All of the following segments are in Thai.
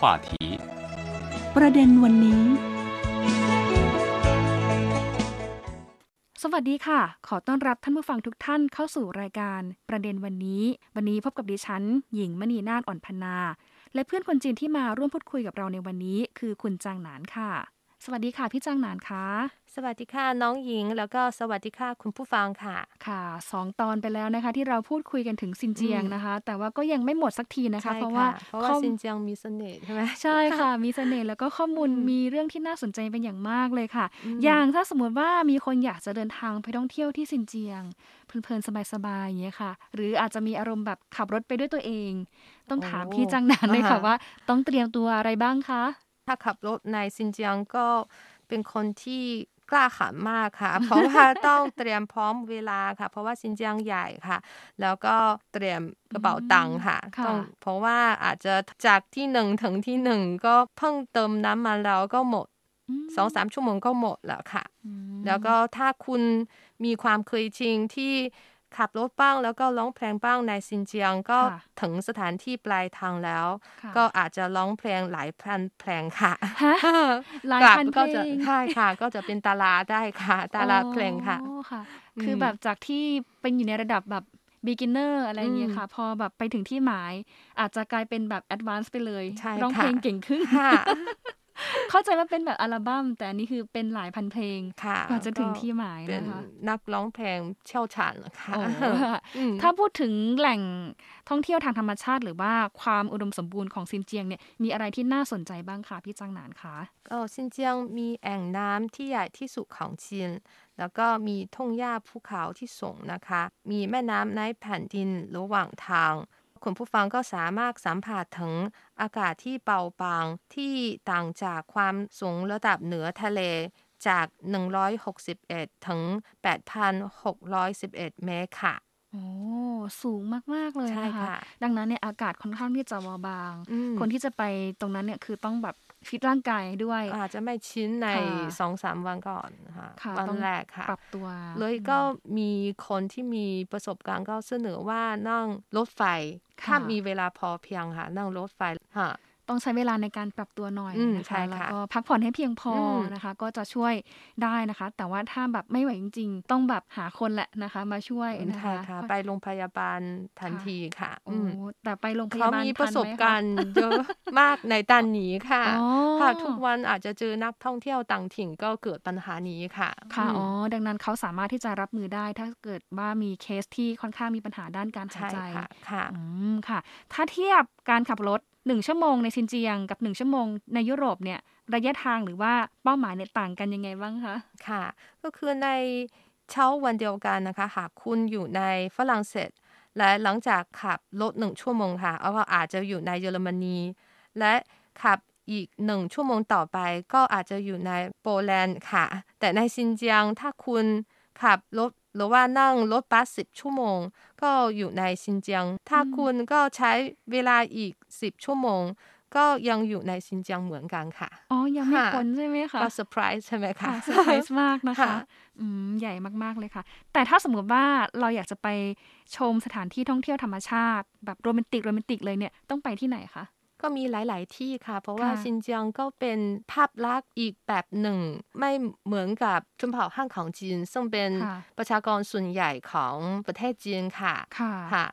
话题ประเด็นวันนี้ สวัสดีค่ะ ขอต้อนรับท่านผู้ฟังทุกท่านเข้าสู่รายการประเด็นวันนี้ วันนี้พบกับดิฉัน หญิงมณีนาฏอ่อนพนา และเพื่อนคนจีนที่มาร่วมพูดคุยกับเราในวันนี้ คือคุณจางหนานค่ะ สวัสดีค่ะพี่จางหนานคะสวัสดีค่ะน้องหญิง แล้วก็สวัสดีค่ะคุณผู้ฟังค่ะ ค่ะสองตอนไปแล้วนะคะ ที่เราพูดคุยกันถึงซินเจียงนะคะ แต่ว่าก็ยังไม่หมดสักทีนะคะใช่เพราะว่าเพราะว่าข้อซินเจียงมีเสน่ห์ใช่ไหมใช่ค่ะ มีเสน่ห์แล้วก็ข้อมูลอืมมีเรื่องที่น่าสนใจเป็นอย่างมากเลยค่ะอืมอย่างถ้าสมมติว่ามีคนอยากจะเดินทางไปท่องเที่ยวที่ซินเจียงเพลินๆสบายๆอย่างเงี้ยค่ะ หรืออาจจะมีอารมณ์แบบขับรถไปด้วยตัวเอง ต้องถามพี่จังหนานเลยค่ะว่า ต้องเตรียมตัวอะไรบ้างคะ ถ้าขับรถในซินเจียงก็เป็นคนที่กล้าขันมากค่ะ เพราะว่าต้องเตรียมพร้อมเวลาค่ะ เพราะว่าซินเจียงใหญ่ค่ะ แล้วก็เตรียมกระเป๋าตังค์ค่ะค่ะต้องเพราะว่าอาจจะจากที่หนึ่งถึงที่หนึ่งก็เพิ่งเติมน้ำมันแล้วก็หมดมสองสามชั่วโมงก็หมดแล้วค่ะอืมแล้วก็ถ้าคุณมีความเคยชินที่ ขับรถบ้างแล้วก็ร้องเพลงบ้างในซินเจียงก็ค่ะถึงสถานที่ปลายทางแล้วค่ะก็อาจจะร้องเพลงหลายพันเพลงค่ะฮะหลายกลับพันเพก็ลจะงใช่ค่ะ ก็จะเป็นตาราได้ค่ะตาราเพลงค่ะอ๋อค่ะอืมคือแบบจากที่เป็นอยู่ในระดับแบบ beginner อะไรอย่างเงี้ยอืมค่ะ พอแบบไปถึงที่หมาย อาจจะกลายเป็นแบบ advance ไปเลยใช่ร้องเพลงค่ะเก่งขึ้นค่ะ เข้าใจว่าเป็นแบบอัลบั้ม แต่อันนี้คือเป็นหลายพันเพลงค่ะกว่าจะถึงก็ที่หมายเป็นนะคะนักร้องเพลงเชี่ยวชาญค่ะโอ้ค่ะอืมถ้าพูดถึงแหล่งท่องเที่ยวทางธรรมชาติ หรือว่าความอุดมสมบูรณ์ของซินเจียงเนี่ยมีอะไรที่น่าสนใจบ้างคะพี่จังหนานคะก็ซินเจียงมีแอ่งน้ำที่ใหญ่ที่สุดของจีนแล้วก็มีทุ่งหญ้าภูเขาที่สูงนะคะ มีแม่น้ำในแผ่นดินระหว่างทาง คุณผู้ฟังก็สามารถสัมผัสถึงอากาศที่เบาบางที่ต่างจากความสูงระดับเหนือทะเลจาก 161 ถึง 8,611 เมตรค่ะ โอ้ สูงมาก ๆ เลยใช่นะคะ ค่ะ ดังนั้นเนี่ยอากาศค่อนข้างที่จะเบาบาง อืมคนที่จะไปตรงนั้นเนี่ยคือต้องแบบฟิตร่างกายด้วย อาจจะไม่ชินในค่ะ สองสามวันก่อนค่ะค่ะวันต้องแรกค่ะ ปรับตัว เลยก็มีคนที่มีประสบการณ์ก็เสนอว่านั่งรถไฟ ค่ะ ถ้ามีเวลาพอเพียงค่ะ นั่งรถไฟค่ะ ต้องใช้เวลาในการปรับตัวหน่อยอืมนะใช่คะค่ะแล้วก็พักผ่อนให้เพียงพออมนะคะ ก็จะช่วยได้นะคะ แต่ว่าถ้าแบบไม่ไหวจริง ๆ ต้องแบบหาคนแหละนะคะ มาช่วยนะใช่คะค่ะไปโรงพยาบาลทันค่ะทีค่ะโอ้อืมแต่ไปโรงพเขายาบาลมีทันประสบไหมคะการณ์เยอะมากในด้านนี้ค่ะอ๋อค่ะทุกวันอาจจะเจอนักท่องเที่ยวต่างถิ่นก็เกิดปัญหานี้ค่ะค่ะอืมอ๋อดังนั้นเขาสามารถที่จะรับมือได้ ถ้าเกิดว่ามีเคสที่ค่อนข้างมีปัญหาด้านการหายใช่ใจค่ะค่ะอืมค่ะถ้าเทียบการขับรถ หนึ่งชั่วโมงในซินเจียงกับหนึ่งชั่วโมงในยุโรปเนี่ยระยะทางหรือว่าเป้าหมายเนี่ยต่างกันยังไงบ้างคะค่ะ ก็คือในเช้าวันเดียวกันนะคะ หากคุณอยู่ในฝรั่งเศส และหลังจากขับรถหนึ่งชั่วโมงค่ะเอาก็อาจจะอยู่ในเยอรมนี และขับอีกหนึ่งชั่วโมงต่อไป ก็อาจจะอยู่ในโปแลนด์ค่ะ แต่ในซินเจียงถ้าคุณขับรถ หรือว่านั่งรถบัสสิบชั่วโมง ก็อยู่ในซินเจียง ถ้าคุณก็ใช้เวลาอีกสิบชั่วโมง ก็ยังอยู่ในซินเจียงเหมือนกันค่ะ อ๋อ ยังไม่ค่ะพ้นใช่ไหมคะก็เซอร์ไพรส์ใช่ไหมคะค่ะเซอร์ไพรส์มากนะคะค่ะอืม ใหญ่มากๆเลยค่ะ แต่ถ้าสมมติว่าเราอยากจะไปชมสถานที่ท่องเที่ยวธรรมชาติ แบบโรแมนติกโรแมนติกเลยเนี่ย ต้องไปที่ไหนคะ ก็มีหลาย ๆ ที่ค่ะ เพราะว่าค่ะซินเจียงก็เป็นภาพลักษณ์อีกแบบหนึ่ง ไม่เหมือนกับชนเผ่าห้างของจีน ซึ่งเป็นค่ะประชากรส่วนใหญ่ของประเทศจีนค่ะค่ะค่ะ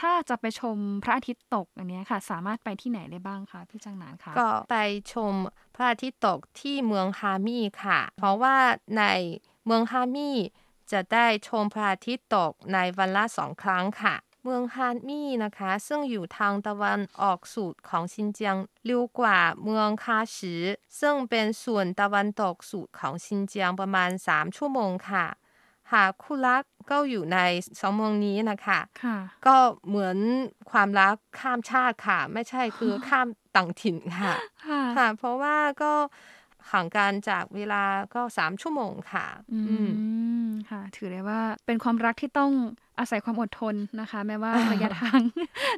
ถ้าจะไปชมพระอาทิตย์ตกอันเนี้ยค่ะ สามารถไปที่ไหนได้บ้างคะพี่จังหนานคะก็ไปชมพระอาทิตย์ตกที่เมืองฮามี่ค่ะ เพราะว่าในเมืองฮามี่จะได้ชมพระอาทิตย์ตกในวันละสองครั้งค่ะ เมืองฮามี่นะคะ ซึ่งอยู่ทางตะวันออกสุดของซินเจียงเร็วกว่าเมืองคาชือซึ่งเป็นส่วนตะวันตกสุดของซินเจียงประมาณ 3 ชั่วโมงค่ะ หากคู่รักก็อยู่ในสองเมืองนี้นะคะค่ะก็เหมือนความรักข้ามชาติค่ะ ไม่ใช่คือข้ามต่างถิ่นค่ะค่ะค่ะเพราะว่าก็ ห่างกันจากเวลาก็สามชั่วโมงค่ะ อือืมมค่ะ ถือได้ว่าเป็นความรักที่ต้องอาศัยความอดทนนะคะ แม้ว่าระยะทาง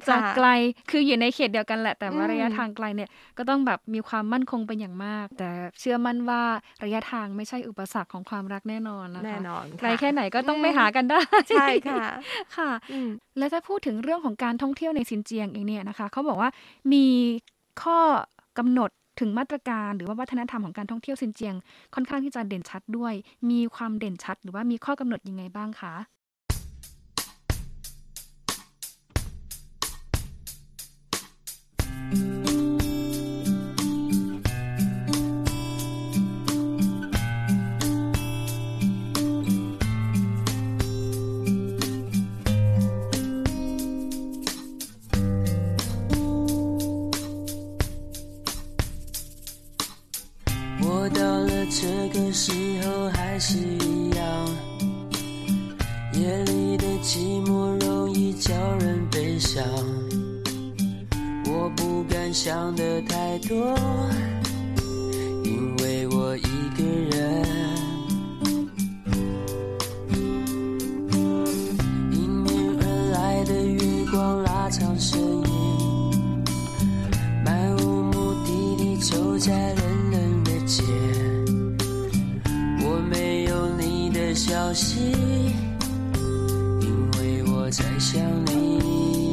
จะค่ะไกลคืออยู่ในเขตเดียวกันแหละ แต่ว่าอืมระยะทางไกลเนี่ยก็ต้องแบบมีความมั่นคงเป็นอย่างมาก แต่เชื่อมั่นว่าระยะทางไม่ใช่อุปสรรคของความรักแน่นอนนะคะแน่นอนไกลค่ะแค่ไหนก็ต้องอืมไม่หากันได้ใช่ค่ะค่ะอืมแล้วถ้าพูดถึงเรื่องของการท่องเที่ยวในซินเจียงเองเนี่ยนะคะเขาบอกว่ามีข้อกำหนด ถึงมาตรการหรือว่าวัฒนธรรมของการท่องเที่ยวซินเจียง ค่อนข้างที่จะเด่นชัดด้วย มีความเด่นชัด หรือว่ามีข้อกำหนดยังไงบ้างคะ 消息，因为我在想你。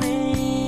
You.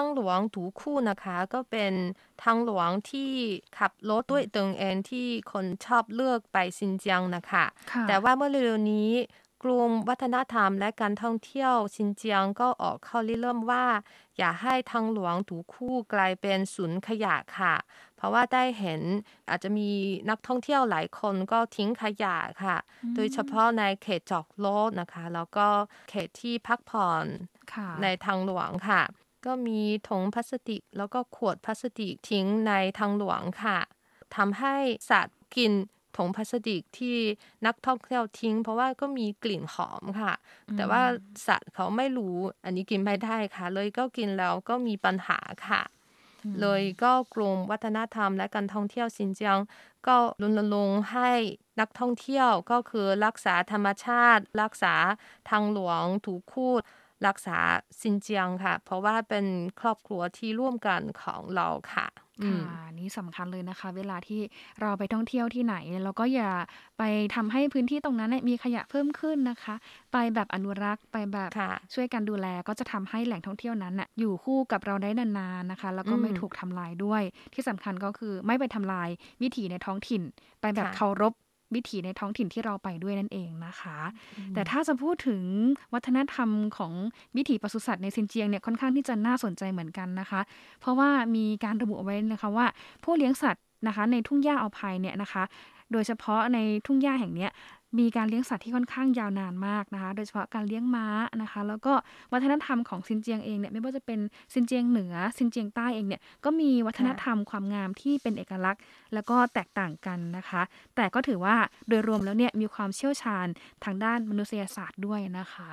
างหลวงถูคู่นะคะ ก็เป็นทางหลวงที่ขับรถด้วยตนเองที่คนชอบเลือกไปซินเจียงนะคะค่ะแต่ว่าเมื่อเร็วๆนี้กลุ่มวัฒนธรรมและการท่องเที่ยวซินเจียงก็ออกข้อริเริ่มว่า อย่าให้ทางหลวงถูคู่กลายเป็นศูนย์ขยะค่ะ เพราะว่าได้เห็นอาจจะมีนักท่องเที่ยวหลายคนก็ทิ้งขยะค่ะ โดยเฉพาะในเขตจอกโลดนะคะ แล้วก็เขตที่พักผ่อนค่ะในทางหลวงค่ะ ก็มีถุงพลาสติก แล้วก็ขวดพลาสติกทิ้งในทางหลวงค่ะทำให้สัตว์กินถุงพลาสติกที่นักท่องเที่ยวทิ้ง เพราะว่าก็มีกลิ่นหอมค่ะ แต่ว่าสัตว์เขาไม่รู้ อันนี้กินไม่ได้ค่ะ เลยก็กินแล้วก็มีปัญหาค่ะ เลยก็กลุ่มวัฒนธรรมและการท่องเที่ยวซินเจียง ก็รณรงค์ให้นักท่องเที่ยวก็คือรักษาธรรมชาติ รักษาทางหลวงถูกคูด รักษาซินเจียงค่ะ เพราะว่าเป็นครอบครัวที่ร่วมกันของเราค่ะอืมค่ะนี่สำคัญเลยนะคะ เวลาที่เราไปท่องเที่ยวที่ไหนเราก็อย่าไปทำให้พื้นที่ตรงนั้นเนี่ยมีขยะเพิ่มขึ้นนะคะ ไปแบบอนุรักษ์ไปแบบค่ะช่วยกันดูแลก็จะทำให้แหล่งท่องเที่ยวนั้นน่ะอยู่คู่กับเราได้นานๆนะคะ แล้วก็อืมไม่ถูกทำลายด้วย ที่สำคัญก็คือไม่ไปทำลายวิถีในท้องถิ่น ไปแบบค่ะเคารพ วิถีในท้องถิ่นที่เราไปด้วยนั่นเองนะคะ แต่ถ้าจะพูดถึงวัฒนธรรมของวิถีปศุสัตว์ในซินเจียงเนี่ยค่อนข้างที่จะน่าสนใจเหมือนกันนะคะ เพราะว่ามีการระบุเอาไว้นะคะว่าผู้เลี้ยงสัตว์นะคะในทุ่งหญ้าอัลไพน์เนี่ยนะคะ โดยเฉพาะในทุ่งหญ้าแห่งเนี้ย มีการเลี้ยงสัตว์ที่ค่อนข้างยาวนานมากนะคะ โดยเฉพาะการเลี้ยงม้านะคะ แล้วก็วัฒนธรรมของซินเจียงเองเนี่ยไม่ว่าจะเป็นซินเจียงเหนือซินเจียงใต้เองเนี่ยก็มีวัฒนธรรมความงามที่เป็นเอกลักษณ์ แล้วก็แตกต่างกันนะคะ แต่ก็ถือว่าโดยรวมแล้วเนี่ยมีความเชี่ยวชาญทางด้านมนุษยศาสตร์ด้วยนะคะ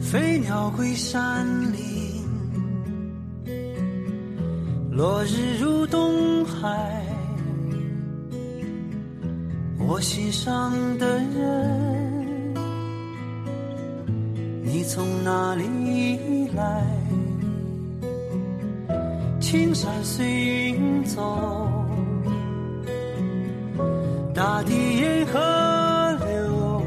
飞鸟归山林，青山随云走，大地沿河流。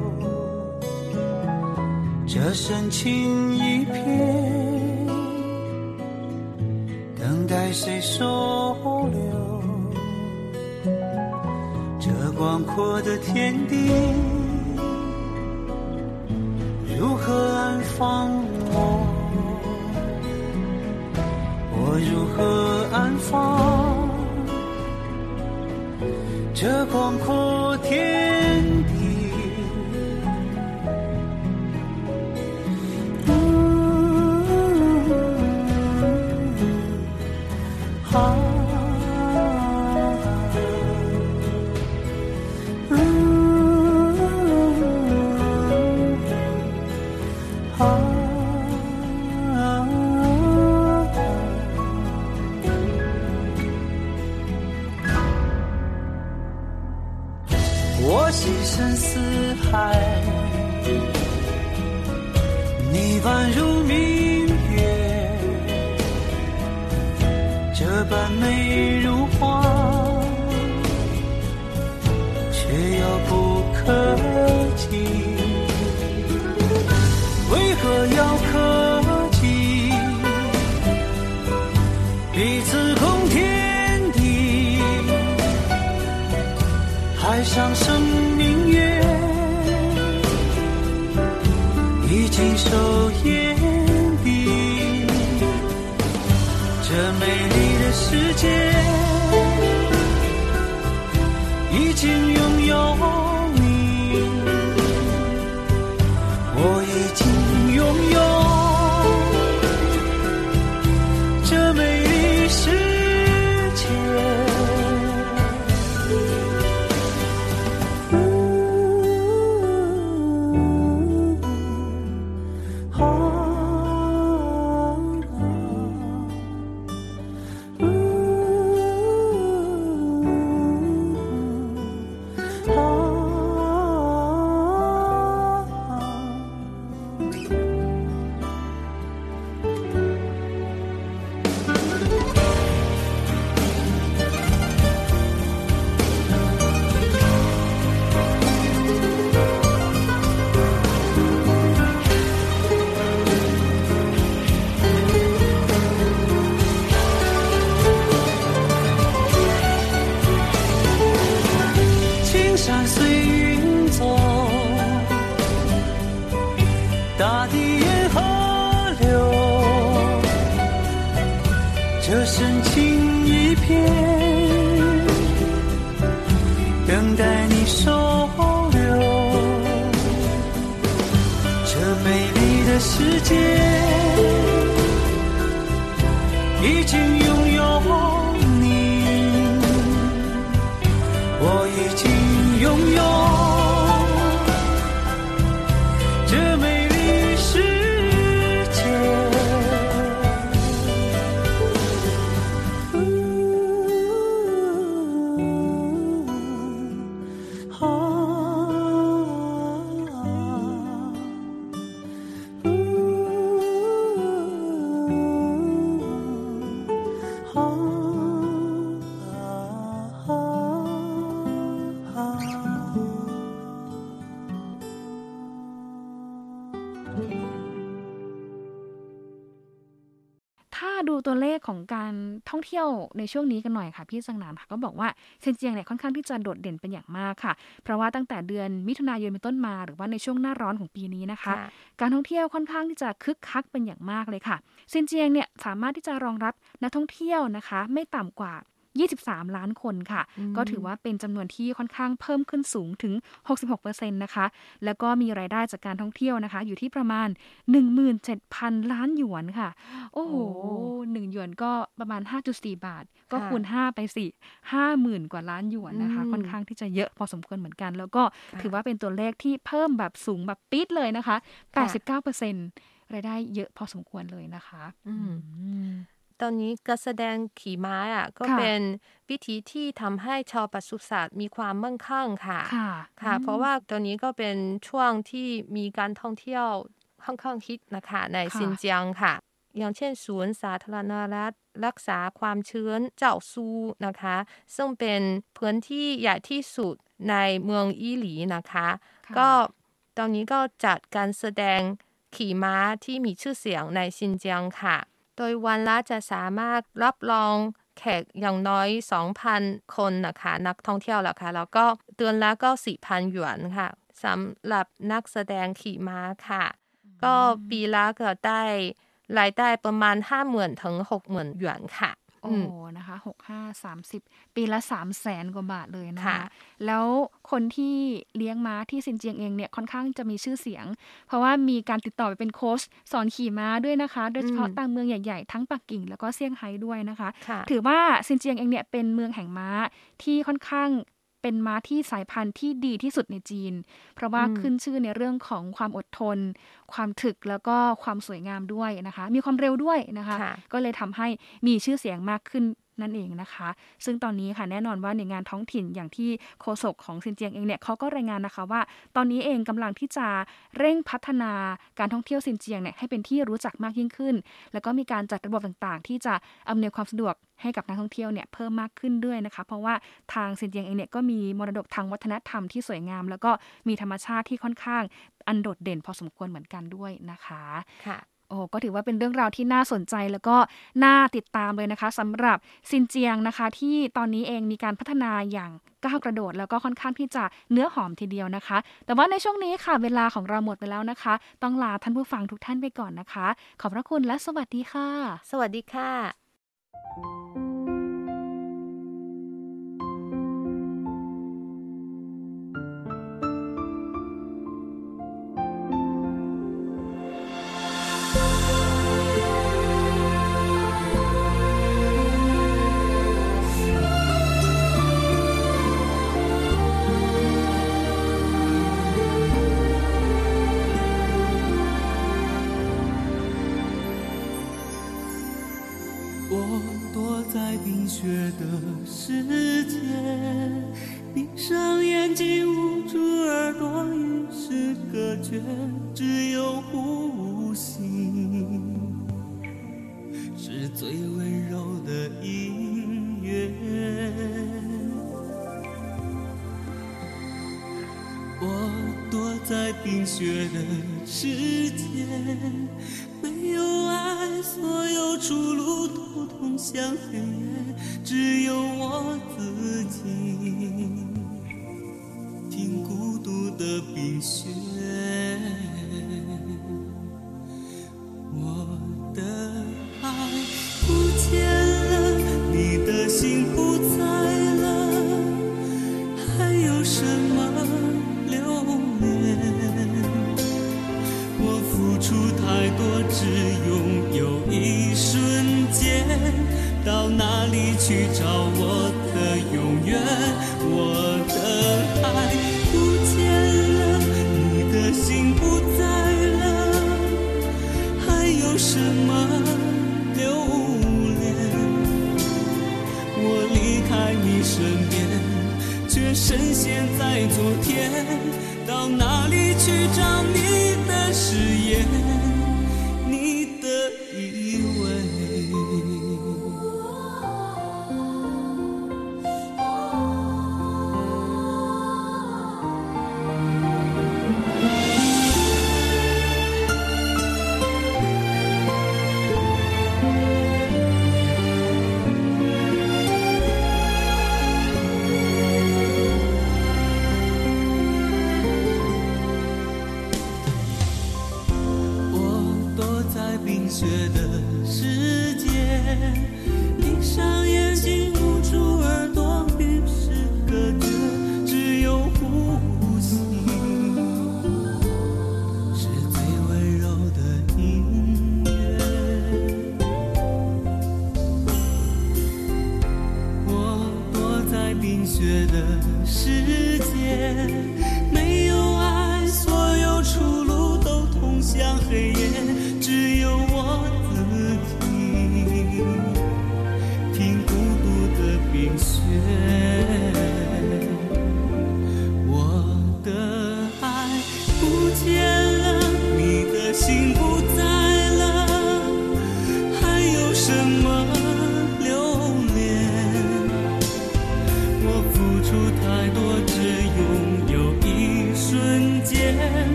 这深情一片，等待谁收留？这广阔的天地，如何安放我如何安放？这广阔天海上生明月，已经守眼底。这美丽的世界已经拥有世界，已经有。 ดูตัวเลขของการท่องเที่ยวในช่วงนี้กันหน่อยค่ะ พี่สังนานค่ะก็บอกว่าเซนเจียงเนี่ยค่อนข้างที่จะโดดเด่นเป็นอย่างมากค่ะ เพราะว่าตั้งแต่เดือนมิถุนายนเป็นต้นมาหรือว่าในช่วงหน้าร้อนของปีนี้นะคะ การท่องเที่ยวค่อนข้างที่จะคึกคักเป็นอย่างมากเลยค่ะเซนเจียงเนี่ยสามารถที่จะรองรับนักท่องเที่ยวนะคะ ไม่ต่ำกว่า 23 ล้านคนค่ะ ก็ถือว่าเป็นจำนวนที่ค่อนข้างเพิ่มขึ้นสูงถึง 66%นะคะ แล้วก็มีรายได้จากการท่องเที่ยวนะคะ อยู่ที่ประมาณ 17,000 ล้านหยวนค่ะ โอ้โหหนึ่งหยวนก็ประมาณ 5.4 บาท ก็คูณ 5 ไปสิ50,000 กว่าล้านหยวนนะคะ ค่อนข้างที่จะเยอะพอสมควรเหมือนกัน แล้วก็ถือว่าเป็นตัวเลขที่เพิ่มแบบสูงแบบปี๊ดเลยนะคะ 89%รายได้เยอะพอสมควรเลยนะคะ ตอนนี้การแสดงขี่ม้าอะก็เป็นวิธีที่ทำให้ชาวปศุสัตว์มีความมั่งคั่งค่ะค่ะ เพราะว่าตอนนี้ก็เป็นช่วงที่มีการท่องเที่ยวค่อนข้างฮิตนะคะในซินเจียงค่ะ อย่างเช่นศูนย์สาธารณรัฐ รักษาความชื้นเจ้าซูนะคะ ซึ่งเป็นพื้นที่ใหญ่ที่สุดในเมืองอีหลีนะคะก็ตอนนี้ก็จัดการแสดงขี่ม้าที่มีชื่อเสียงในซินเจียงค่ะ โดยวันละจะสามารถรับรองแขกอย่างน้อย 2,000 คนนะคะนักท่องเที่ยวแล้วค่ะแล้วก็เดือนละก็4,000หยวนค่ะสำหรับนักแสดงขี่ม้าค่ะ ก็ปีละก็ได้รายได้ประมาณ 50,000 ถึง 60,000หยวนค่ะ โอ้นะคะหกห้าสามสิบปีละสามแสนกว่าบาทเลยนะคะแล้วคนที่เลี้ยงม้าที่ซินเจียงเองเนี่ยค่อนข้างจะมีชื่อเสียง เพราะว่ามีการติดต่อไปเป็นโค้ชสอนขี่ม้าด้วยนะคะ โดยเฉพาะตามเมืองใหญ่ๆ ทั้งปักกิ่งแล้วก็เซี่ยงไฮ้ด้วยนะคะ ถือว่าซินเจียงเองเนี่ยเป็นเมืองแห่งม้าที่ค่อนข้าง เป็นม้าที่สายพันธุ์ที่ดีที่สุดในจีน เพราะว่าขึ้นชื่อในเรื่องของความอดทน ความถึกแล้วก็ความสวยงามด้วยนะคะ มีความเร็วด้วยนะคะ ก็เลยทำให้มีชื่อเสียงมากขึ้น นั่นเองนะคะ ซึ่งตอนนี้ค่ะแน่นอนว่าในงานท้องถิ่นอย่างที่โฆษกของซินเจียงเองเนี่ยเขาก็รายงานนะคะว่า ตอนนี้เองกำลังที่จะเร่งพัฒนาการท่องเที่ยวซินเจียงเนี่ยให้เป็นที่รู้จักมากยิ่งขึ้น แล้วก็มีการจัดระบบต่างๆ ที่จะอำนวยความสะดวกให้กับนักท่องเที่ยวเนี่ยเพิ่มมากขึ้นด้วยนะคะ เพราะว่าทางซินเจียงเองเนี่ยก็มีมรดกทางวัฒนธรรมที่สวยงาม แล้วก็มีธรรมชาติที่ค่อนข้างอันโดดเด่นพอสมควรเหมือนกันด้วยนะคะค่ะ โอ้ก็ถือว่าเป็นเรื่องราวที่น่าสนใจแล้วก็น่าติดตามเลยนะคะสำหรับซินเจียงนะคะ ที่ตอนนี้เองมีการพัฒนาอย่างก้าวกระโดด แล้วก็ค่อนข้างที่จะเนื้อหอมทีเดียวนะคะ แต่ว่าในช่วงนี้ค่ะเวลาของเราหมดไปแล้วนะคะ ต้องลาท่านผู้ฟังทุกท่านไปก่อนนะคะ ขอบพระคุณและสวัสดีค่ะ สวัสดีค่ะ 觉得世界没有爱所有出路都通向黑夜只有我自己。听孤独的冰雪昨天到哪里去找你的誓言？你的一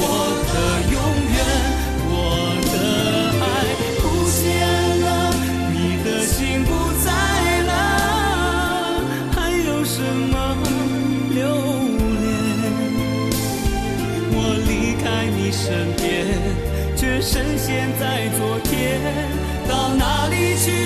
我的永远我的爱不见了你的心不在了还有什么留恋我离开你身边却深陷在昨天到哪里去